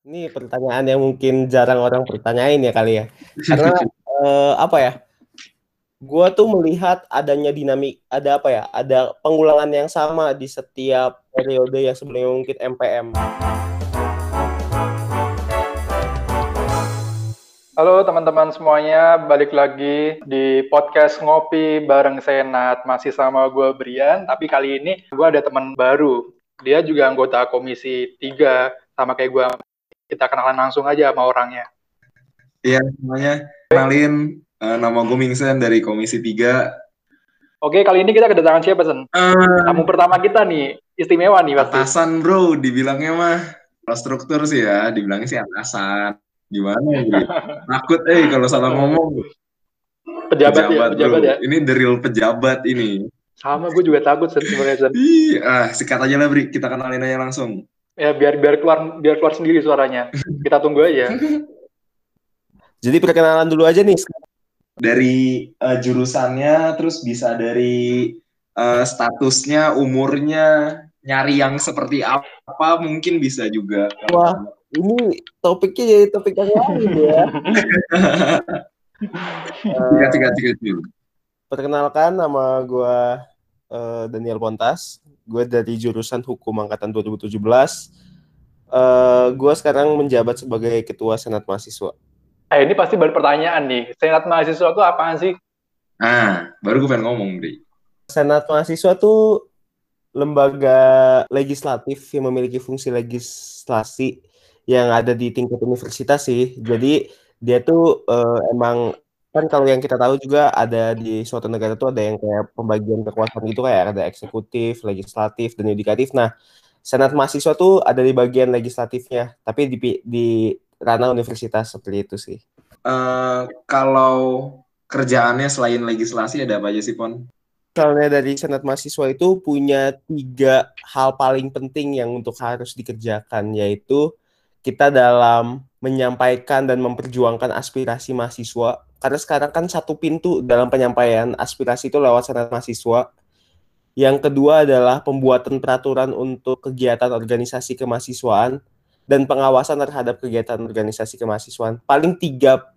Ini pertanyaan yang mungkin jarang orang pertanyain ya kali ya. Karena uh, apa ya? Gua tuh melihat adanya dinamik, ada apa ya? Ada pengulangan yang sama di setiap periode yang sebelumnya mungkin MPM. Halo teman-teman semuanya, balik lagi di podcast Ngopi bareng Senat. Masih sama gue Brian, tapi kali ini gue ada teman baru. Dia juga anggota Komisi 3, sama kayak gue kita kenalan langsung aja sama orangnya. Iya, semuanya. Kenalin, uh, nama gue Mingsen dari Komisi 3. Oke, kali ini kita kedatangan siapa, Sen? Uh, Tamu pertama kita nih, istimewa nih pasti. Atasan, bro, dibilangnya mah. Struktur sih ya, dibilangnya sih atasan. Gimana ya, Takut, eh, kalau salah ngomong. Pejabat, pejabat, ya, pejabat ya? Ini the real pejabat ini. Sama, gue juga takut, Sen, sebenarnya, Sen. Ih, ah, sikat aja lah, Bri. Kita kenalin aja langsung ya biar biar keluar biar keluar sendiri suaranya. Kita tunggu aja. Jadi perkenalan dulu aja nih. Dari uh, jurusannya, terus bisa dari uh, statusnya, umurnya, nyari yang seperti apa mungkin bisa juga. Wah, ini topiknya jadi topik yang lain ya. Tiga, tiga, tiga, tiga. Perkenalkan nama gue uh, Daniel Pontas gue dari jurusan hukum angkatan 2017 uh, gue sekarang menjabat sebagai ketua senat mahasiswa. Eh ini pasti baru pertanyaan nih. Senat mahasiswa itu apaan sih? Ah baru gue pengen ngomong Bri. Senat mahasiswa tuh lembaga legislatif yang memiliki fungsi legislasi yang ada di tingkat universitas sih. Jadi dia tuh uh, emang kan kalau yang kita tahu juga ada di suatu negara itu ada yang kayak pembagian kekuasaan gitu kayak ada eksekutif, legislatif, dan yudikatif. Nah, senat mahasiswa tuh ada di bagian legislatifnya, tapi di di ranah universitas seperti itu sih. Uh, kalau kerjaannya selain legislasi ada apa aja sih, Pon? Misalnya dari senat mahasiswa itu punya tiga hal paling penting yang untuk harus dikerjakan, yaitu kita dalam menyampaikan dan memperjuangkan aspirasi mahasiswa karena sekarang kan satu pintu dalam penyampaian aspirasi itu lewat senat mahasiswa. Yang kedua adalah pembuatan peraturan untuk kegiatan organisasi kemahasiswaan dan pengawasan terhadap kegiatan organisasi kemahasiswaan. Paling tiga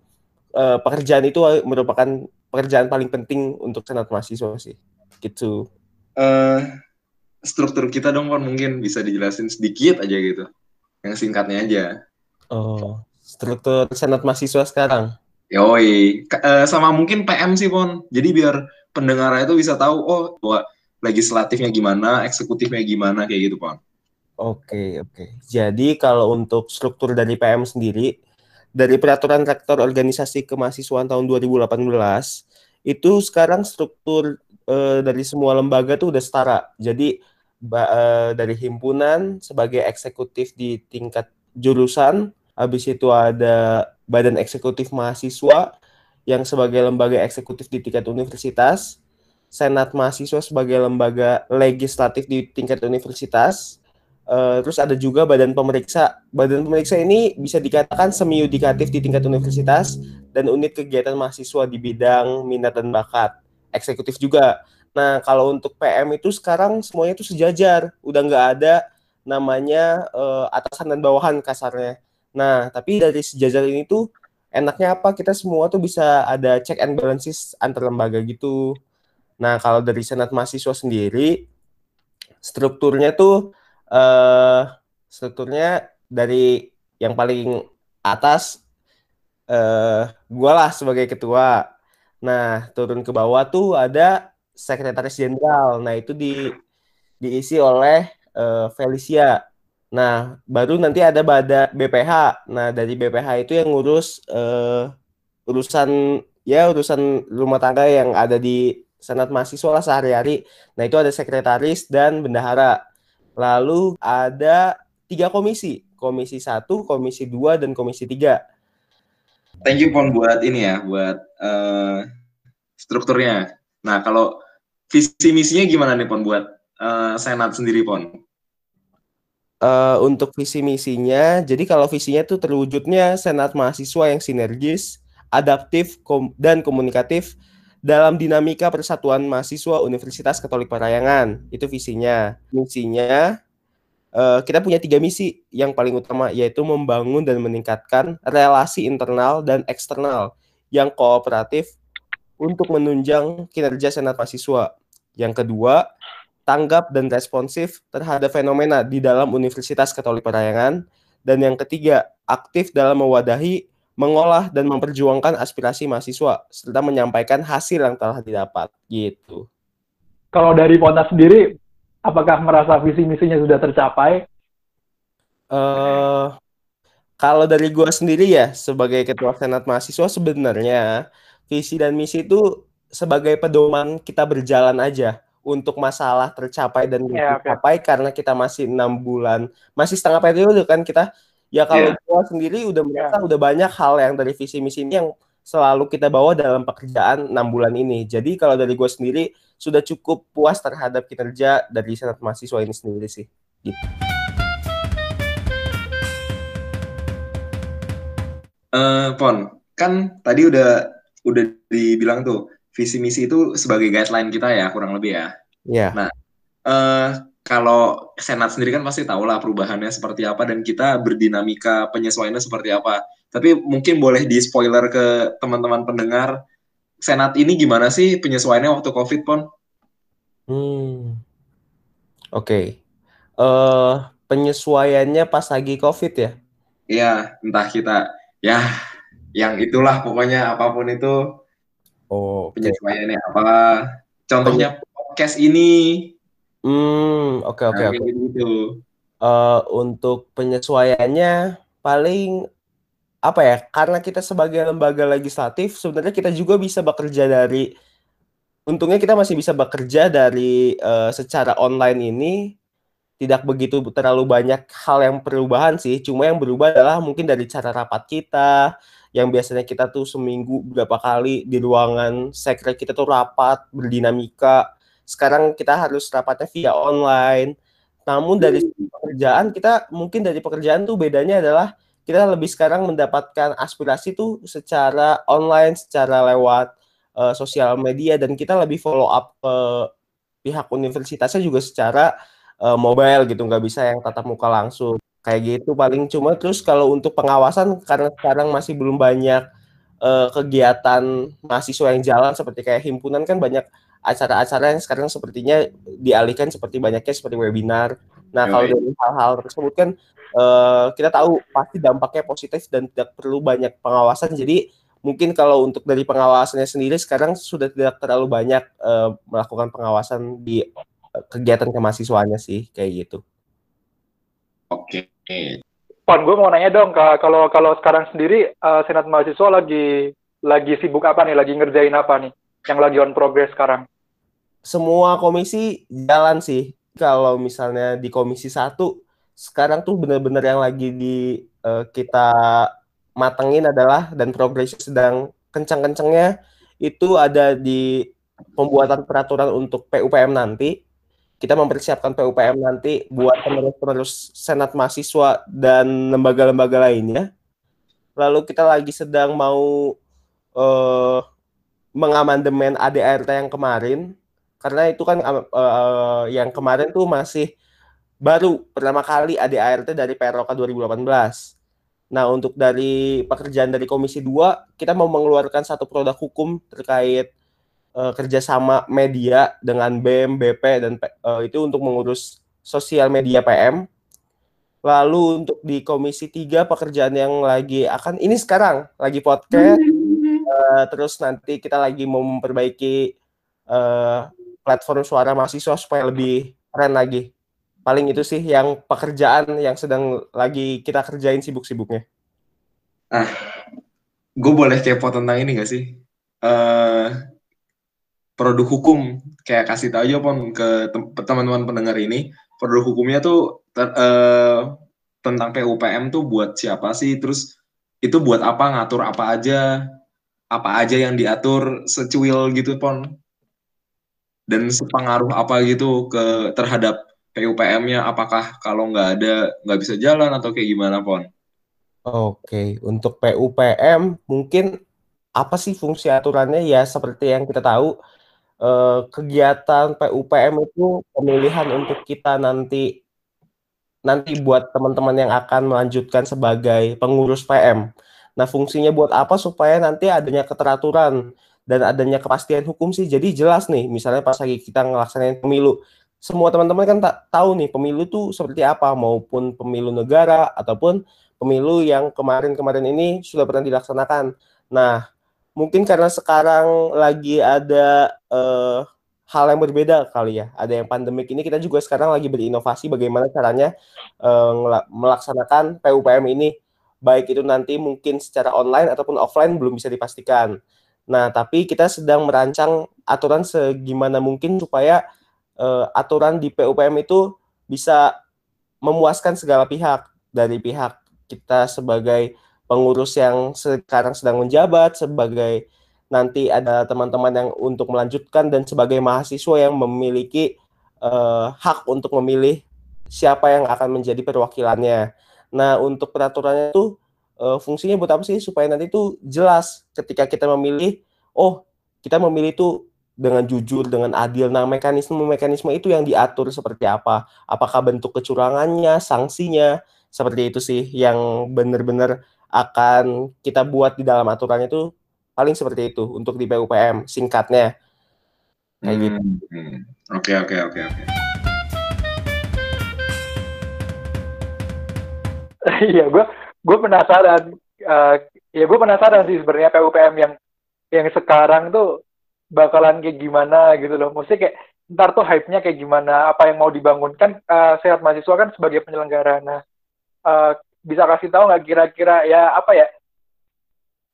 uh, pekerjaan itu merupakan pekerjaan paling penting untuk senat mahasiswa sih. Gitu. Uh, struktur kita dong mungkin bisa dijelasin sedikit aja gitu. Yang singkatnya aja. Oh, struktur senat mahasiswa sekarang. Yoi, uh, sama mungkin PM sih Pon. Jadi biar pendengar itu bisa tahu oh bahwa legislatifnya gimana, eksekutifnya gimana kayak gitu Pon. Oke, oke. Jadi kalau untuk struktur dari PM sendiri dari peraturan rektor organisasi kemahasiswaan tahun 2018 itu sekarang struktur uh, dari semua lembaga tuh udah setara. Jadi uh, dari himpunan sebagai eksekutif di tingkat jurusan, habis itu ada badan eksekutif mahasiswa yang sebagai lembaga eksekutif di tingkat universitas, senat mahasiswa sebagai lembaga legislatif di tingkat universitas, uh, terus ada juga badan pemeriksa. Badan pemeriksa ini bisa dikatakan semi yudikatif di tingkat universitas dan unit kegiatan mahasiswa di bidang minat dan bakat. Eksekutif juga. Nah, kalau untuk PM itu sekarang semuanya itu sejajar, udah nggak ada namanya uh, atasan dan bawahan kasarnya. Nah, tapi dari sejajar ini tuh enaknya apa? Kita semua tuh bisa ada check and balances antar lembaga gitu. Nah, kalau dari Senat Mahasiswa sendiri, strukturnya tuh uh, strukturnya dari yang paling atas uh, gua lah sebagai ketua. Nah, turun ke bawah tuh ada sekretaris jenderal. Nah, itu di diisi oleh uh, Felicia. Nah, baru nanti ada bada BPH. Nah, dari BPH itu yang ngurus uh, urusan ya urusan rumah tangga yang ada di senat mahasiswa lah sehari-hari. Nah, itu ada sekretaris dan bendahara. Lalu ada tiga komisi, komisi satu, komisi dua, dan komisi tiga. Thank you Pon buat ini ya, buat uh, strukturnya. Nah, kalau visi misinya gimana nih Pon buat uh, senat sendiri Pon? Uh, untuk visi misinya, jadi kalau visinya itu terwujudnya senat mahasiswa yang sinergis, adaptif, kom dan komunikatif dalam dinamika persatuan mahasiswa Universitas Katolik Parayangan. Itu visinya. Misinya uh, kita punya tiga misi yang paling utama yaitu membangun dan meningkatkan relasi internal dan eksternal yang kooperatif untuk menunjang kinerja Senat Mahasiswa. Yang kedua, tanggap dan responsif terhadap fenomena di dalam Universitas Katolik Parayangan. Dan yang ketiga, aktif dalam mewadahi, mengolah, dan memperjuangkan aspirasi mahasiswa, serta menyampaikan hasil yang telah didapat. Gitu. Kalau dari Ponta sendiri, apakah merasa visi misinya sudah tercapai? Uh, kalau dari gua sendiri ya, sebagai ketua senat mahasiswa sebenarnya visi dan misi itu sebagai pedoman kita berjalan aja untuk masalah tercapai dan yeah, tercapai okay. karena kita masih enam bulan masih setengah periode kan kita ya kalau yeah. gua sendiri udah merasa yeah. udah banyak hal yang dari visi misi ini yang selalu kita bawa dalam pekerjaan enam bulan ini jadi kalau dari gue sendiri sudah cukup puas terhadap kinerja dari senat mahasiswa ini sendiri sih gitu. Uh, Pon kan tadi udah udah dibilang tuh visi misi itu sebagai guideline kita ya kurang lebih ya. Iya. Yeah. Nah, uh, kalau senat sendiri kan pasti tahu lah perubahannya seperti apa dan kita berdinamika penyesuaiannya seperti apa. Tapi mungkin boleh di spoiler ke teman-teman pendengar senat ini gimana sih penyesuaiannya waktu covid pon? Hmm. Oke. Okay. Uh, eh, penyesuaiannya pas lagi covid ya? Iya, entah kita ya yang itulah pokoknya apa pun itu Oh, penyesuaiannya apa? Contohnya podcast ini. Hmm, oke oke nah, oke. Gitu. Uh, untuk penyesuaiannya paling apa ya? Karena kita sebagai lembaga legislatif sebenarnya kita juga bisa bekerja dari untungnya kita masih bisa bekerja dari uh, secara online ini tidak begitu terlalu banyak hal yang perubahan sih. Cuma yang berubah adalah mungkin dari cara rapat kita, yang biasanya kita tuh seminggu berapa kali di ruangan sekret kita tuh rapat berdinamika. Sekarang kita harus rapatnya via online. Namun dari hmm. pekerjaan kita mungkin dari pekerjaan tuh bedanya adalah kita lebih sekarang mendapatkan aspirasi tuh secara online secara lewat uh, sosial media dan kita lebih follow up ke pihak universitasnya juga secara uh, mobile gitu nggak bisa yang tatap muka langsung kayak gitu paling cuma terus kalau untuk pengawasan karena sekarang masih belum banyak uh, kegiatan mahasiswa yang jalan seperti kayak himpunan kan banyak acara-acara yang sekarang sepertinya dialihkan seperti banyaknya seperti webinar. Nah, kalau dari hal-hal tersebut kan uh, kita tahu pasti dampaknya positif dan tidak perlu banyak pengawasan. Jadi mungkin kalau untuk dari pengawasannya sendiri sekarang sudah tidak terlalu banyak uh, melakukan pengawasan di kegiatan kemahasiswaannya sih kayak gitu. Oke. Pon, gue mau nanya dong, kalau kalau sekarang sendiri uh, senat mahasiswa lagi lagi sibuk apa nih, lagi ngerjain apa nih, yang lagi on progress sekarang? Semua komisi jalan sih. Kalau misalnya di komisi satu, sekarang tuh bener-bener yang lagi di uh, kita matengin adalah dan progres sedang kencang-kencangnya itu ada di pembuatan peraturan untuk PUPM nanti kita mempersiapkan PUPM nanti buat penerus-penerus senat mahasiswa dan lembaga-lembaga lainnya. Lalu kita lagi sedang mau uh, mengamandemen ADART yang kemarin karena itu kan uh, yang kemarin tuh masih baru pertama kali ADART dari PROK 2018. Nah, untuk dari pekerjaan dari Komisi 2, kita mau mengeluarkan satu produk hukum terkait uh, kerjasama media dengan BEM, BP dan uh, itu untuk mengurus sosial media PM. Lalu untuk di Komisi 3 pekerjaan yang lagi akan ini sekarang lagi podcast uh, terus nanti kita lagi mau memperbaiki uh, platform suara mahasiswa supaya lebih keren lagi. Paling itu sih yang pekerjaan yang sedang lagi kita kerjain sibuk-sibuknya. Ah, gue boleh kepo tentang ini gak sih? Uh, produk hukum. Kayak kasih tahu aja pon ke teman-teman pendengar ini produk hukumnya tuh ter, uh, tentang PUPM tuh buat siapa sih? Terus itu buat apa? Ngatur apa aja? Apa aja yang diatur secuil gitu pon? Dan sepengaruh apa gitu ke terhadap PUPM-nya apakah kalau nggak ada nggak bisa jalan atau kayak gimana pon? Oke untuk PUPM mungkin apa sih fungsi aturannya? Ya seperti yang kita tahu uh, kegiatan PUPM itu pemilihan untuk kita nanti nanti buat teman-teman yang akan melanjutkan sebagai pengurus PM. Nah, fungsinya buat apa supaya nanti adanya keteraturan dan adanya kepastian hukum sih. Jadi jelas nih, misalnya pas lagi kita ngelaksanain pemilu, semua teman-teman kan tak tahu nih pemilu tuh seperti apa, maupun pemilu negara ataupun pemilu yang kemarin-kemarin ini sudah pernah dilaksanakan. Nah, mungkin karena sekarang lagi ada uh, hal yang berbeda kali ya. Ada yang pandemik ini kita juga sekarang lagi berinovasi bagaimana caranya uh, melaksanakan PUPM ini baik itu nanti mungkin secara online ataupun offline belum bisa dipastikan. Nah, tapi kita sedang merancang aturan segimana mungkin supaya uh, aturan di PUPM itu bisa memuaskan segala pihak dari pihak kita sebagai pengurus yang sekarang sedang menjabat sebagai nanti ada teman-teman yang untuk melanjutkan dan sebagai mahasiswa yang memiliki uh, hak untuk memilih siapa yang akan menjadi perwakilannya. Nah, untuk peraturannya itu uh, fungsinya buat apa sih? Supaya nanti itu jelas ketika kita memilih oh kita memilih itu dengan jujur dengan adil. Nah mekanisme mekanisme itu yang diatur seperti apa? Apakah bentuk kecurangannya sanksinya? Seperti itu sih yang benar-benar akan kita buat di dalam aturannya itu paling seperti itu untuk di PUPM singkatnya. Kayak gitu. hmm, gitu oke oke oke oke. Iya gue gue penasaran uh, ya gue penasaran sih sebenarnya PUPM yang yang sekarang tuh bakalan kayak gimana gitu loh. Maksudnya kayak ntar tuh hype-nya kayak gimana apa yang mau dibangunkan uh, sehat mahasiswa kan sebagai penyelenggara. Nah uh, bisa kasih tahu nggak kira-kira ya apa ya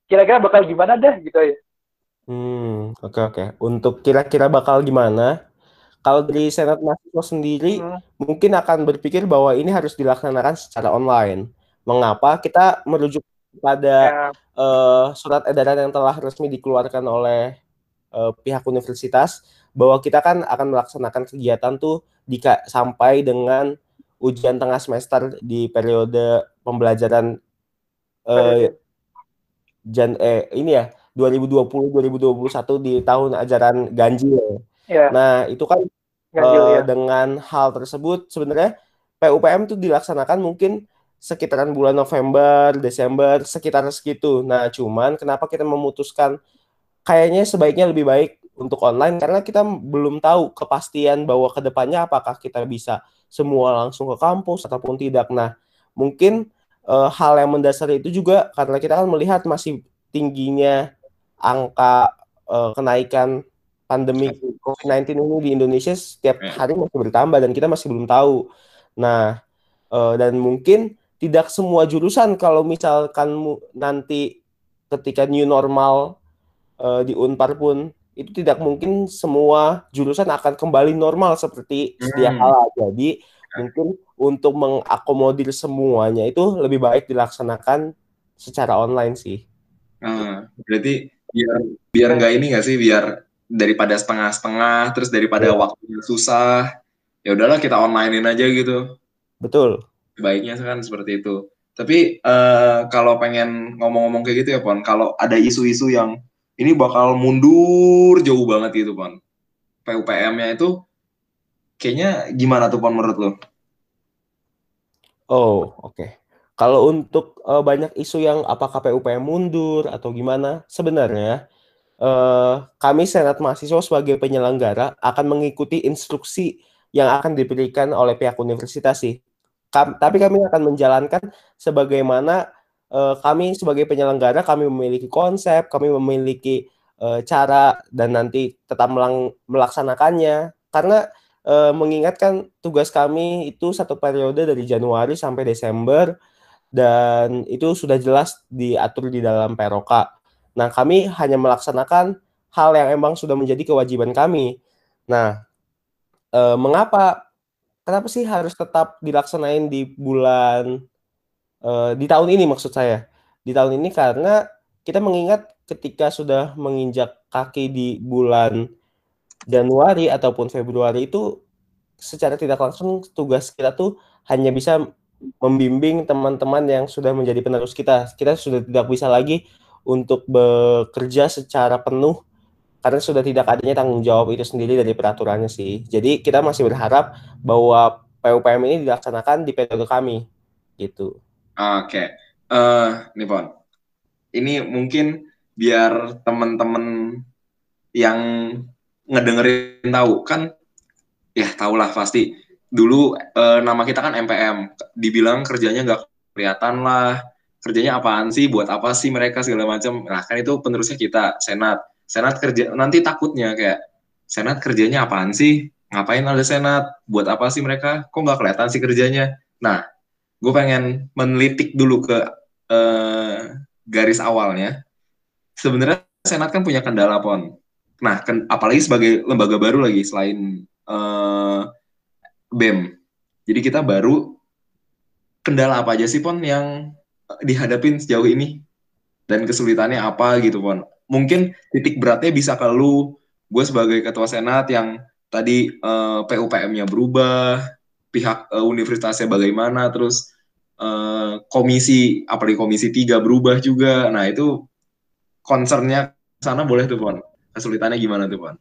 kira-kira bakal gimana dah gitu ya hmm oke okay, oke okay. untuk kira-kira bakal gimana kalau dari senat mahasiswa sendiri hmm. mungkin akan berpikir bahwa ini harus dilaksanakan secara online Mengapa kita merujuk pada ya. uh, surat edaran yang telah resmi dikeluarkan oleh uh, pihak universitas bahwa kita kan akan melaksanakan kegiatan tuh di sampai dengan ujian tengah semester di periode pembelajaran uh, jan eh ini ya 2020 2021 di tahun ajaran ganjil. Ya. Nah, itu kan ganjil, uh, ya. dengan hal tersebut sebenarnya PUPM itu dilaksanakan mungkin sekitaran bulan November, Desember, sekitar segitu. Nah, cuman kenapa kita memutuskan kayaknya sebaiknya lebih baik untuk online karena kita belum tahu kepastian bahwa ke depannya apakah kita bisa semua langsung ke kampus ataupun tidak. Nah, mungkin e, hal yang mendasar itu juga karena kita kan melihat masih tingginya angka e, kenaikan pandemi COVID-19 ini di Indonesia setiap ya. hari masih bertambah dan kita masih belum tahu. Nah, e, dan mungkin tidak semua jurusan kalau misalkan nanti ketika new normal di Unpar pun itu tidak mungkin semua jurusan akan kembali normal seperti sedia hmm. kala. Jadi mungkin untuk mengakomodir semuanya itu lebih baik dilaksanakan secara online sih. Hmm, berarti biar biar nggak ini nggak sih biar daripada setengah-setengah terus daripada yeah. waktunya susah ya udahlah kita onlinein aja gitu. Betul baiknya kan seperti itu. Tapi uh, kalau pengen ngomong-ngomong kayak gitu ya, Pon, kalau ada isu-isu yang ini bakal mundur jauh banget gitu, Pon. PUPM-nya itu kayaknya gimana tuh, Pon, menurut lo? Oh, oke. Okay. Kalau untuk uh, banyak isu yang apakah PUPM mundur atau gimana, sebenarnya uh, kami Senat Mahasiswa sebagai penyelenggara akan mengikuti instruksi yang akan diberikan oleh pihak universitas sih Kam, tapi kami akan menjalankan sebagaimana uh, kami sebagai penyelenggara kami memiliki konsep, kami memiliki uh, cara dan nanti tetap melang, melaksanakannya karena uh, mengingatkan tugas kami itu satu periode dari Januari sampai Desember dan itu sudah jelas diatur di dalam peroka. Nah, kami hanya melaksanakan hal yang emang sudah menjadi kewajiban kami. Nah, mengapa kenapa sih harus tetap dilaksanain di bulan uh, di tahun ini maksud saya di tahun ini karena kita mengingat ketika sudah menginjak kaki di bulan Januari ataupun Februari itu secara tidak langsung tugas kita tuh hanya bisa membimbing teman-teman yang sudah menjadi penerus kita. Kita sudah tidak bisa lagi untuk bekerja secara penuh karena sudah tidak adanya tanggung jawab itu sendiri dari peraturannya sih. Jadi kita masih berharap bahwa PUPM ini dilaksanakan di periode kami gitu. Oke, uh, nih Pon, ini mungkin biar teman-teman yang ngedengerin tahu kan, ya tahulah pasti. Dulu uh, nama kita kan MPM, dibilang kerjanya nggak kelihatan lah, kerjanya apaan sih, buat apa sih mereka segala macam. Nah kan itu penerusnya kita Senat, Senat kerja nanti takutnya kayak Senat kerjanya apaan sih, ngapain ada Senat, buat apa sih mereka, kok nggak kelihatan sih kerjanya. Nah gue pengen menelitik dulu ke uh, garis awalnya. Sebenarnya Senat kan punya kendala pon. Nah, ken, apalagi sebagai lembaga baru lagi selain uh, BEM. Jadi kita baru kendala apa aja sih pon yang dihadapin sejauh ini dan kesulitannya apa gitu pon. Mungkin titik beratnya bisa ke lu, gue sebagai ketua senat yang tadi uh, eh, PUPM-nya berubah, pihak uh, universitasnya bagaimana, terus uh, komisi apalagi komisi tiga berubah juga. Nah itu concernnya sana boleh tuh Pon. Kesulitannya gimana tuh Pon? Oke,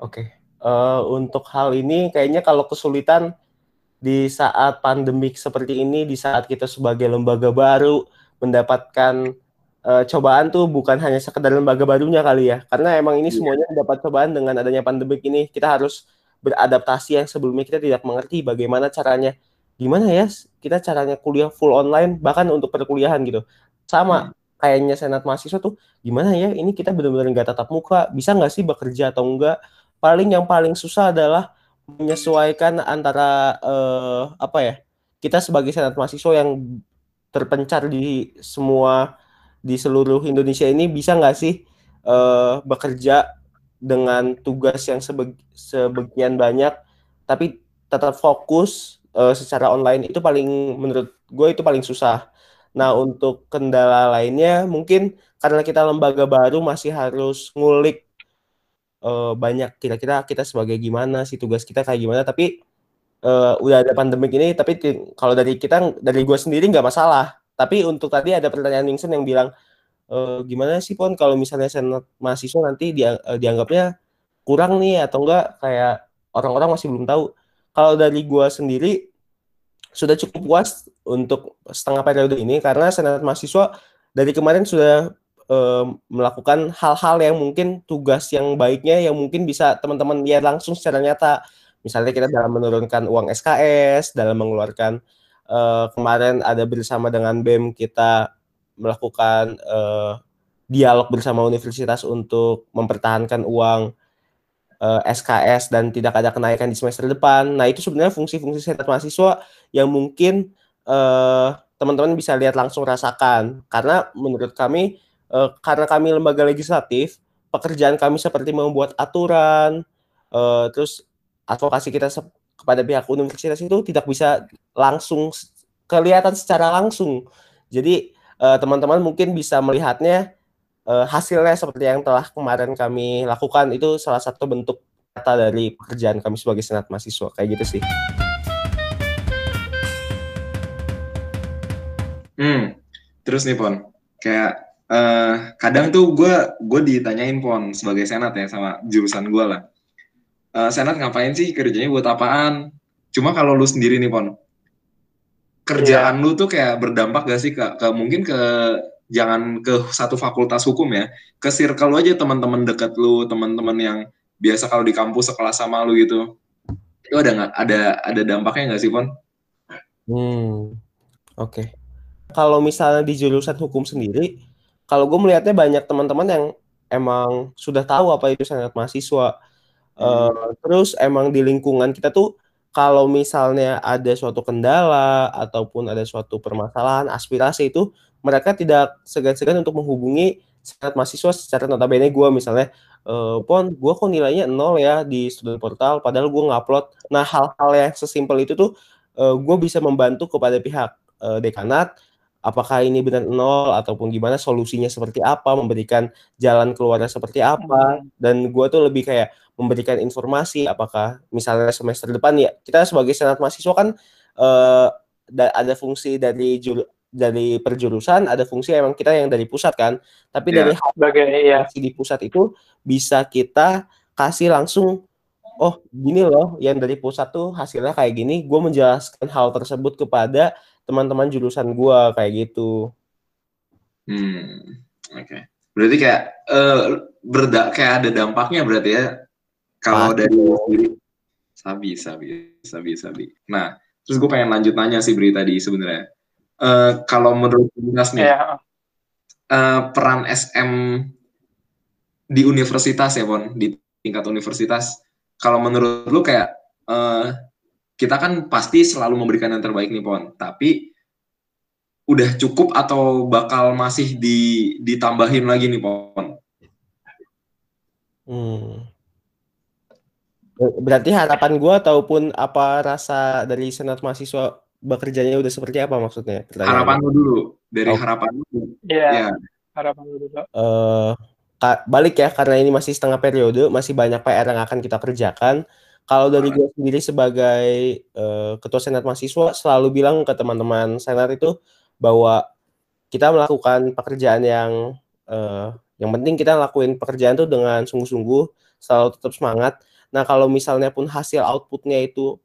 okay. uh, untuk hal ini kayaknya kalau kesulitan di saat pandemik seperti ini, di saat kita sebagai lembaga baru mendapatkan uh, cobaan tuh bukan hanya sekedar lembaga barunya kali ya, karena emang ini iya. semuanya mendapat cobaan dengan adanya pandemik ini. Kita harus beradaptasi yang sebelumnya kita tidak mengerti bagaimana caranya. Gimana ya kita caranya kuliah full online bahkan untuk perkuliahan gitu. Sama hmm. kayaknya senat mahasiswa tuh gimana ya ini kita benar-benar nggak tatap muka bisa nggak sih bekerja atau enggak paling yang paling susah adalah menyesuaikan antara uh, apa ya kita sebagai senat mahasiswa yang terpencar di semua di seluruh Indonesia ini bisa nggak sih uh, bekerja dengan tugas yang sebagian banyak tapi tetap fokus uh, secara online itu paling menurut gue itu paling susah. Nah untuk kendala lainnya mungkin karena kita lembaga baru masih harus ngulik uh, banyak kira-kira kita sebagai gimana sih tugas kita kayak gimana tapi uh, udah ada pandemik ini tapi kalau dari kita dari gue sendiri nggak masalah tapi untuk tadi ada pertanyaan Ningson yang bilang e, gimana sih pon kalau misalnya senat mahasiswa nanti dia, e, dianggapnya kurang nih atau enggak kayak orang-orang masih belum tahu. Kalau dari gua sendiri sudah cukup puas untuk setengah periode ini karena senat mahasiswa dari kemarin sudah e, melakukan hal-hal yang mungkin tugas yang baiknya yang mungkin bisa teman-teman lihat langsung secara nyata. Misalnya kita dalam menurunkan uang SKS, dalam mengeluarkan uh, kemarin ada bersama dengan BEM kita melakukan uh, dialog bersama universitas untuk mempertahankan uang uh, eh, SKS dan tidak ada kenaikan di semester depan. Nah, itu sebenarnya fungsi-fungsi senat mahasiswa yang mungkin eh, teman-teman bisa lihat langsung rasakan. Karena menurut kami uh, karena kami lembaga legislatif, pekerjaan kami seperti membuat aturan, uh, terus advokasi kita kepada pihak universitas itu tidak bisa langsung kelihatan secara langsung. Jadi uh, teman-teman mungkin bisa melihatnya uh, hasilnya seperti yang telah kemarin kami lakukan itu salah satu bentuk kata dari pekerjaan kami sebagai senat mahasiswa kayak gitu sih. Hmm, terus nih Pon, kayak uh, kadang tuh gue gue ditanyain Pon sebagai senat ya sama jurusan gue lah. Uh, senat ngapain sih kerjanya buat apaan? Cuma kalau lu sendiri nih Pon, kerjaan yeah. lu tuh kayak berdampak gak sih ke, ke mungkin ke jangan ke satu fakultas hukum ya ke circle lu aja teman-teman dekat lu teman-teman yang biasa kalau di kampus sekelas sama lu gitu itu ada nggak ada ada dampaknya nggak sih pon? Hmm oke okay. kalau misalnya di jurusan hukum sendiri kalau gue melihatnya banyak teman-teman yang emang sudah tahu apa itu sangat mahasiswa hmm. uh, terus emang di lingkungan kita tuh kalau misalnya ada suatu kendala ataupun ada suatu permasalahan aspirasi itu mereka tidak segan-segan untuk menghubungi senat mahasiswa secara notabene gue misalnya e, pon gue kok nilainya nol ya di student portal padahal gue ngupload. Nah hal-hal yang sesimpel itu tuh e, eh, gue bisa membantu kepada pihak e, dekanat apakah ini benar nol ataupun gimana solusinya seperti apa memberikan jalan keluarnya seperti apa. Hmm. dan gue tuh lebih kayak memberikan informasi apakah misalnya semester depan ya kita sebagai senat mahasiswa kan uh, ada fungsi dari jur, dari perjurusan ada fungsi emang kita yang dari pusat kan. Tapi ya, dari sebagai ya di pusat itu bisa kita kasih langsung oh gini loh yang dari pusat tuh hasilnya kayak gini. Gue menjelaskan hal tersebut kepada teman-teman jurusan gue kayak gitu. Hmm oke. Okay. berarti kayak uh, berda kayak ada dampaknya berarti ya? Kalau dari sabi sabi sabi sabi. Nah terus gue pengen lanjut nanya sih berita tadi sebenarnya. Uh, kalau menurut Dinas nih yeah. Iya. uh, peran SM di universitas ya Bon? Di tingkat universitas kalau menurut lu kayak uh, kita kan pasti selalu memberikan yang terbaik nih Pon, tapi udah cukup atau bakal masih di ditambahin lagi nih Pon? Hmm. Berarti harapan gue ataupun apa rasa dari senat mahasiswa bekerjanya udah seperti apa maksudnya? Harapan lu dulu dari oh. harapan lu. Iya. Yeah. Harapan lu dulu. Uh, balik ya karena ini masih setengah periode, masih banyak PR yang akan kita kerjakan. Kalau dari gue sendiri sebagai uh, ketua senat mahasiswa selalu bilang ke teman-teman senat itu bahwa kita melakukan pekerjaan yang uh, yang penting kita lakuin pekerjaan itu dengan sungguh-sungguh, selalu tetap semangat. Nah kalau misalnya pun hasil outputnya itu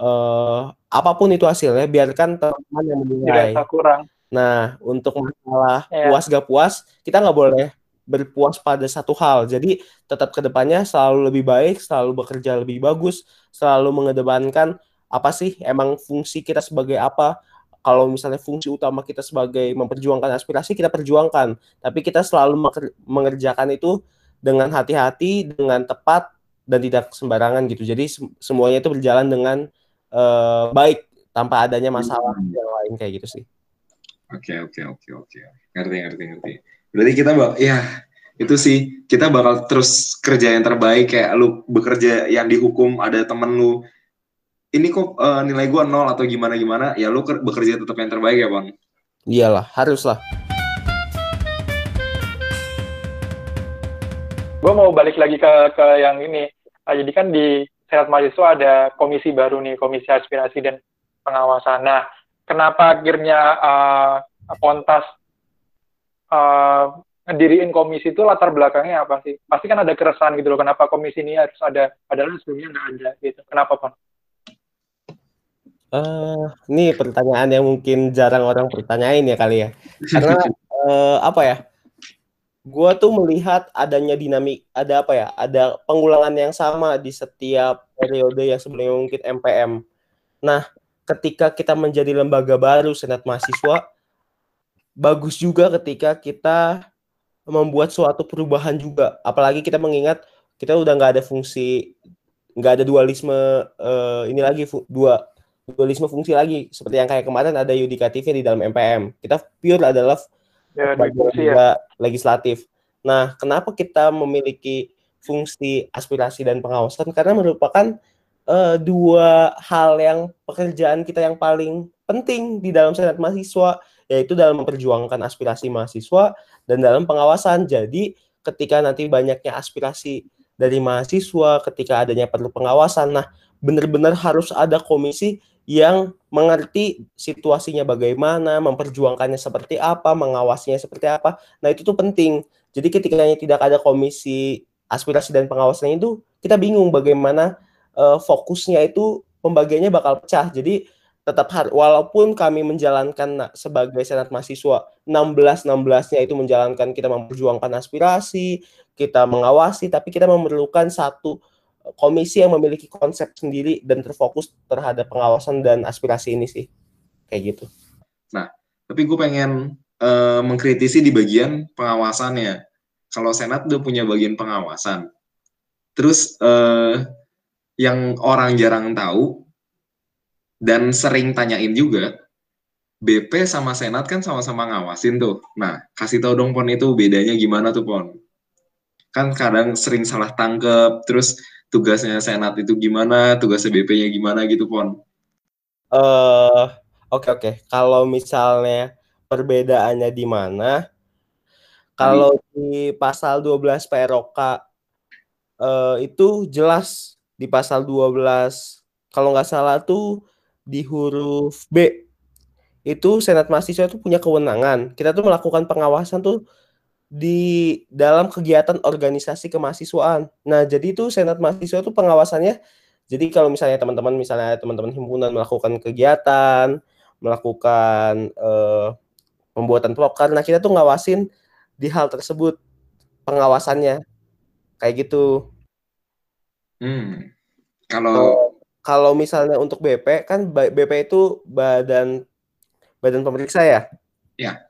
uh, apa pun itu hasilnya, biarkan teman-teman yang menilai. kurang. Nah untuk masalah yeah. puas gak puas, kita nggak boleh berpuas pada satu hal. Jadi tetap ke depannya selalu lebih baik, selalu bekerja lebih bagus, selalu mengedepankan apa sih emang fungsi kita sebagai apa. Kalau misalnya fungsi utama kita sebagai memperjuangkan aspirasi, kita perjuangkan. Tapi kita selalu mengerjakan itu dengan hati-hati, dengan tepat, dan tidak sembarangan gitu. Jadi semuanya itu berjalan dengan uh, baik tanpa adanya masalah hmm. yang lain kayak gitu sih. Oke okay, oke okay, oke okay, oke. Ngerti ngerti ngerti. Berarti kita bak ya itu sih. Kita bakal terus kerja yang terbaik kayak lu bekerja yang dihukum ada temen lu. Ini kok uh, nilai gua nol atau gimana gimana ya lu bekerja tetap yang terbaik ya bang? Iyalah haruslah. Gue mau balik lagi ke ke yang ini. Nah, jadi kan di senat mahasiswa ada komisi baru nih komisi aspirasi dan pengawasan. Nah kenapa akhirnya uh, Pontas uh, ngediriin komisi itu latar belakangnya apa sih? Pasti kan ada keresahan gitu loh, kenapa komisi ini harus ada, padahal sebelumnya nggak ada gitu. Kenapa, Pak? Uh, ini pertanyaan yang mungkin jarang orang pertanyain ya kali ya. Karena uh, apa ya? Gua tuh melihat adanya dinamik, ada apa ya? Ada pengulangan yang sama di setiap periode yang sebelumnya mungkin MPM. Nah, ketika kita menjadi lembaga baru Senat Mahasiswa, bagus juga ketika kita membuat suatu perubahan juga. Apalagi kita mengingat kita udah nggak ada fungsi, nggak ada dualisme uh, ini lagi dua dualisme fungsi lagi seperti yang kayak kemarin ada yudikatifnya di dalam MPM. Kita pure adalah ya, ya. legislatif. Nah, kenapa kita memiliki fungsi aspirasi dan pengawasan? Karena merupakan uh, dua hal yang pekerjaan kita yang paling penting di dalam senat mahasiswa yaitu dalam memperjuangkan aspirasi mahasiswa dan dalam pengawasan. Jadi ketika nanti banyaknya aspirasi dari mahasiswa, ketika adanya perlu pengawasan, nah benar-benar harus ada komisi yang mengerti situasinya bagaimana, memperjuangkannya seperti apa, mengawasinya seperti apa. Nah itu tuh penting. Jadi ketika tidak ada komisi aspirasi dan pengawasan itu, kita bingung bagaimana uh, fokusnya itu pembagiannya bakal pecah. Jadi tetap har walaupun kami menjalankan sebagai senat mahasiswa 16 16-nya itu menjalankan kita memperjuangkan aspirasi, kita mengawasi tapi kita memerlukan satu komisi yang memiliki konsep sendiri dan terfokus terhadap pengawasan dan aspirasi ini sih. Kayak gitu. Nah, tapi gue pengen uh, mengkritisi di bagian pengawasannya. Kalau senat udah punya bagian pengawasan. Terus uh, yang orang jarang tahu dan sering tanyain juga BP sama Senat kan sama-sama ngawasin tuh. Nah, kasih tau dong Pon itu bedanya gimana tuh Pon? Kan kadang sering salah tangkep, terus tugasnya Senat itu gimana, tugasnya BP-nya gimana gitu Pon? Eh, uh, oke okay, oke. Okay. Kalau misalnya perbedaannya di mana? Kalau di pasal 12 PROK uh, itu jelas di pasal 12 kalau nggak salah tuh di huruf B itu senat mahasiswa itu punya kewenangan. Kita tuh melakukan pengawasan tuh di dalam kegiatan organisasi kemahasiswaan. Nah, jadi itu senat mahasiswa itu pengawasannya jadi kalau misalnya teman-teman misalnya teman-teman himpunan melakukan kegiatan, melakukan uh, pembuatan proker, nah kita tuh ngawasin di hal tersebut pengawasannya kayak gitu. Hmm. Kalau kalau misalnya untuk BP kan BP itu badan badan pemeriksa ya. Ya.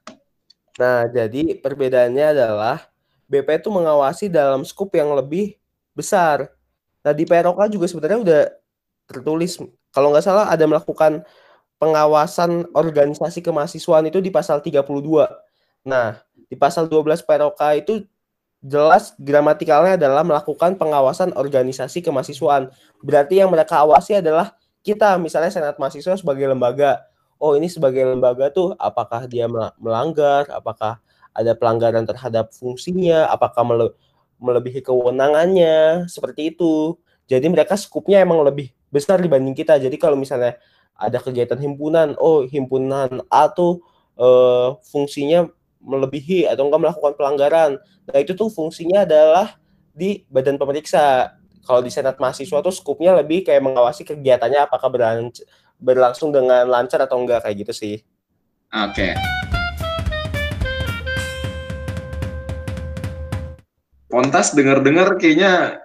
Nah, jadi perbedaannya adalah BP itu mengawasi dalam skup yang lebih besar. Nah di PROK juga sebenarnya udah tertulis kalau nggak salah ada melakukan pengawasan organisasi kemahasiswaan itu di pasal 32. Nah, di pasal 12 PROK itu jelas gramatikalnya adalah melakukan pengawasan organisasi kemahasiswaan. Berarti yang mereka awasi adalah kita, misalnya Senat Mahasiswa sebagai lembaga. Oh, ini sebagai lembaga tuh apakah dia melanggar, apakah ada pelanggaran terhadap fungsinya, apakah melebihi kewenangannya seperti itu. Jadi mereka skupnya emang lebih besar dibanding kita. Jadi kalau misalnya ada kegiatan himpunan, oh himpunan A tuh eh, fungsinya melebihi atau enggak melakukan pelanggaran. Nah itu tuh fungsinya adalah di badan pemeriksa. Kalau di senat mahasiswa tuh skupnya lebih kayak mengawasi kegiatannya apakah berlangsung dengan lancar atau enggak kayak gitu sih. Oke. Okay. Pontas dengar-dengar kayaknya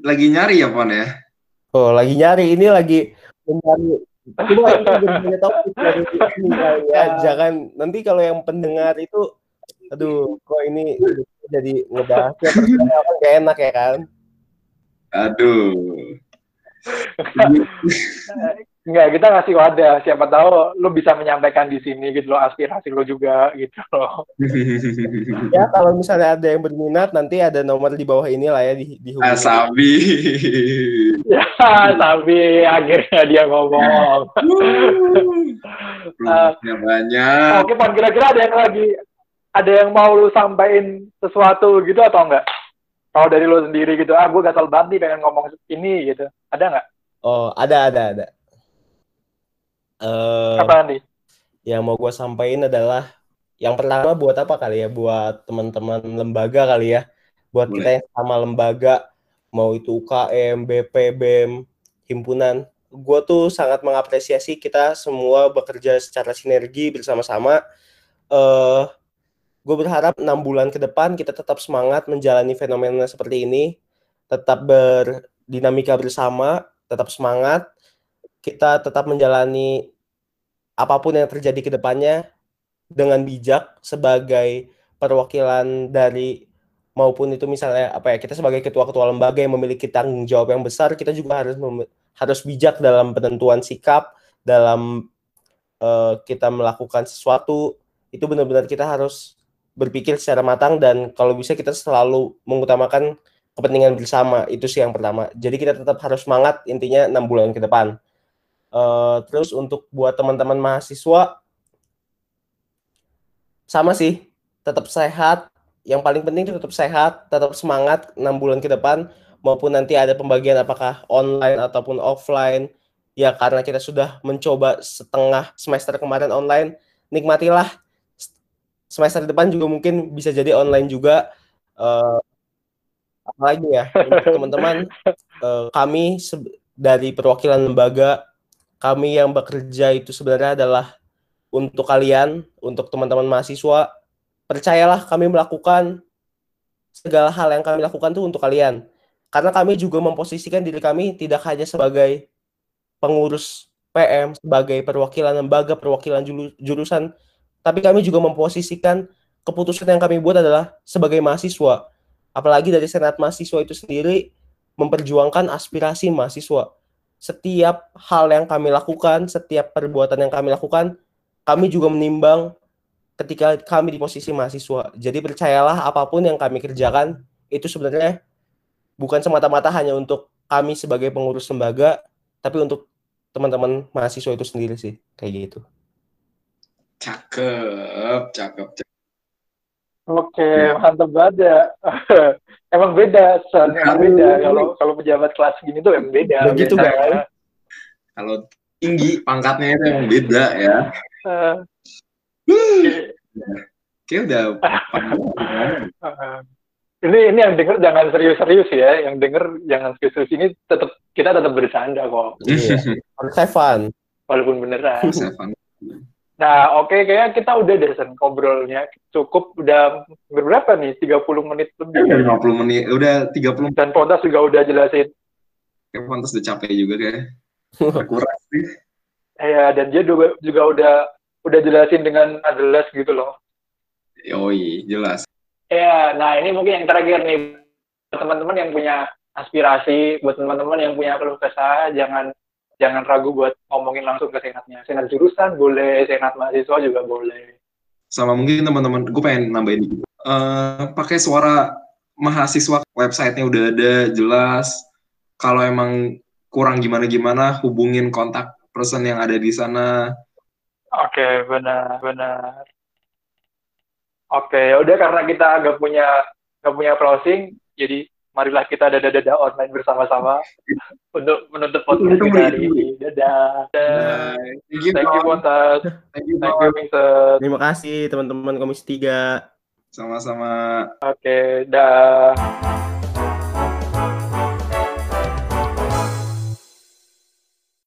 lagi nyari ya Pon ya? Oh lagi nyari ini lagi mencari Cuma ini topik dari ya, jangan. Nanti kalau yang pendengar itu aduh kok ini jadi ngebahas ya gak enak ya kan? Aduh Enggak, kita ngasih wadah. Siapa tahu lu bisa menyampaikan di sini gitu loh aspirasi lu juga gitu loh. ya kalau misalnya ada yang berminat nanti ada nomor di bawah ini lah ya di di Asabi. ya, Asabi akhirnya dia ngomong. uh, banyak. Oke, Pan, kira-kira ada yang lagi ada yang mau lu sampaikan sesuatu gitu atau enggak? Kalau dari lu sendiri gitu, ah gue gatal banget nih pengen ngomong ini gitu. Ada nggak? Oh, ada, ada, ada uh, apa nih? Yang mau gue sampaikan adalah yang pertama buat apa kali ya? Buat teman-teman lembaga kali ya. Buat Boleh. kita yang sama lembaga, mau itu UKM, BP, BEM, himpunan. Gue tuh sangat mengapresiasi kita semua bekerja secara sinergi bersama-sama. Uh, gue berharap enam bulan ke depan kita tetap semangat menjalani fenomena seperti ini, tetap berdinamika bersama, tetap semangat, kita tetap menjalani apa pun yang terjadi ke depannya dengan bijak sebagai perwakilan dari maupun itu misalnya apa ya kita sebagai ketua-ketua lembaga yang memiliki tanggung jawab yang besar kita juga harus harus bijak dalam penentuan sikap dalam uh, kita melakukan sesuatu. Itu benar-benar kita harus berpikir secara matang dan kalau bisa kita selalu mengutamakan kepentingan bersama. Itu sih yang pertama. Jadi kita tetap harus semangat intinya enam bulan ke depan Uh, terus untuk buat teman-teman mahasiswa sama sih, tetap sehat. Yang paling penting tetap sehat, tetap semangat enam bulan ke depan maupun nanti ada pembagian apakah online ataupun offline. Ya karena kita sudah mencoba setengah semester kemarin online, nikmatilah semester depan juga mungkin bisa jadi online juga. Uh, apalagi ya teman-teman uh, kami dari perwakilan lembaga kami yang bekerja itu sebenarnya adalah untuk kalian, untuk teman-teman mahasiswa. Percayalah kami melakukan segala hal yang kami lakukan itu untuk kalian. Karena kami juga memposisikan diri kami tidak hanya sebagai pengurus PM, sebagai perwakilan lembaga, perwakilan jurusan, tapi kami juga memposisikan keputusan yang kami buat adalah sebagai mahasiswa. Apalagi dari Senat Mahasiswa itu sendiri memperjuangkan aspirasi mahasiswa setiap hal yang kami lakukan, setiap perbuatan yang kami lakukan, kami juga menimbang ketika kami di posisi mahasiswa. Jadi percayalah apa pun yang kami kerjakan itu sebenarnya bukan semata-mata hanya untuk kami sebagai pengurus lembaga, tapi untuk teman-teman mahasiswa itu sendiri sih, kayak gitu. Cakep, cakep, cakep. Oke, mantap banget ya. emang beda, Son. Emang beda. Kalau kalau pejabat kelas gini tuh emang beda. Begitu kan? Kalau tinggi pangkatnya itu emang beda ya. Uh, Kayak udah ini ini yang denger jangan serius-serius ya, yang denger jangan serius-serius ini tetap kita tetap bercanda kok. Iya. Harus have fun. Walaupun beneran. Nah, oke kayaknya kita udah deh Sen, ngobrolnya cukup udah berapa nih? 30 menit lebih. Udah 50 menit, udah 30 Dan Pontas juga udah jelasin. kayak pantas udah capek juga kayak. Kurang sih. Ya, dan dia juga, juga udah udah jelasin dengan jelas gitu loh. Yoi, jelas. Ya, nah ini mungkin yang terakhir nih buat teman-teman yang punya aspirasi, buat teman-teman yang punya keluh kesah, jangan jangan ragu buat ngomongin langsung ke senatnya. Senat jurusan boleh, senat mahasiswa juga boleh. Sama mungkin teman-teman, gue pengen nambahin dikit. Eh, pakai suara mahasiswa, websitenya udah ada, jelas. Kalau emang kurang gimana-gimana, hubungin kontak person yang ada di sana. Oke, benar, benar. Oke, ya udah karena kita nggak punya nggak punya closing, jadi marilah kita dada-dada online bersama-sama untuk menutup podcast kita hari ini. Dadah. Dadah. Thank you, Thank you. Pontas. Thank you, Thank you, Vincent. Terima kasih teman-teman Komisi 3. Sama-sama. Oke, dah.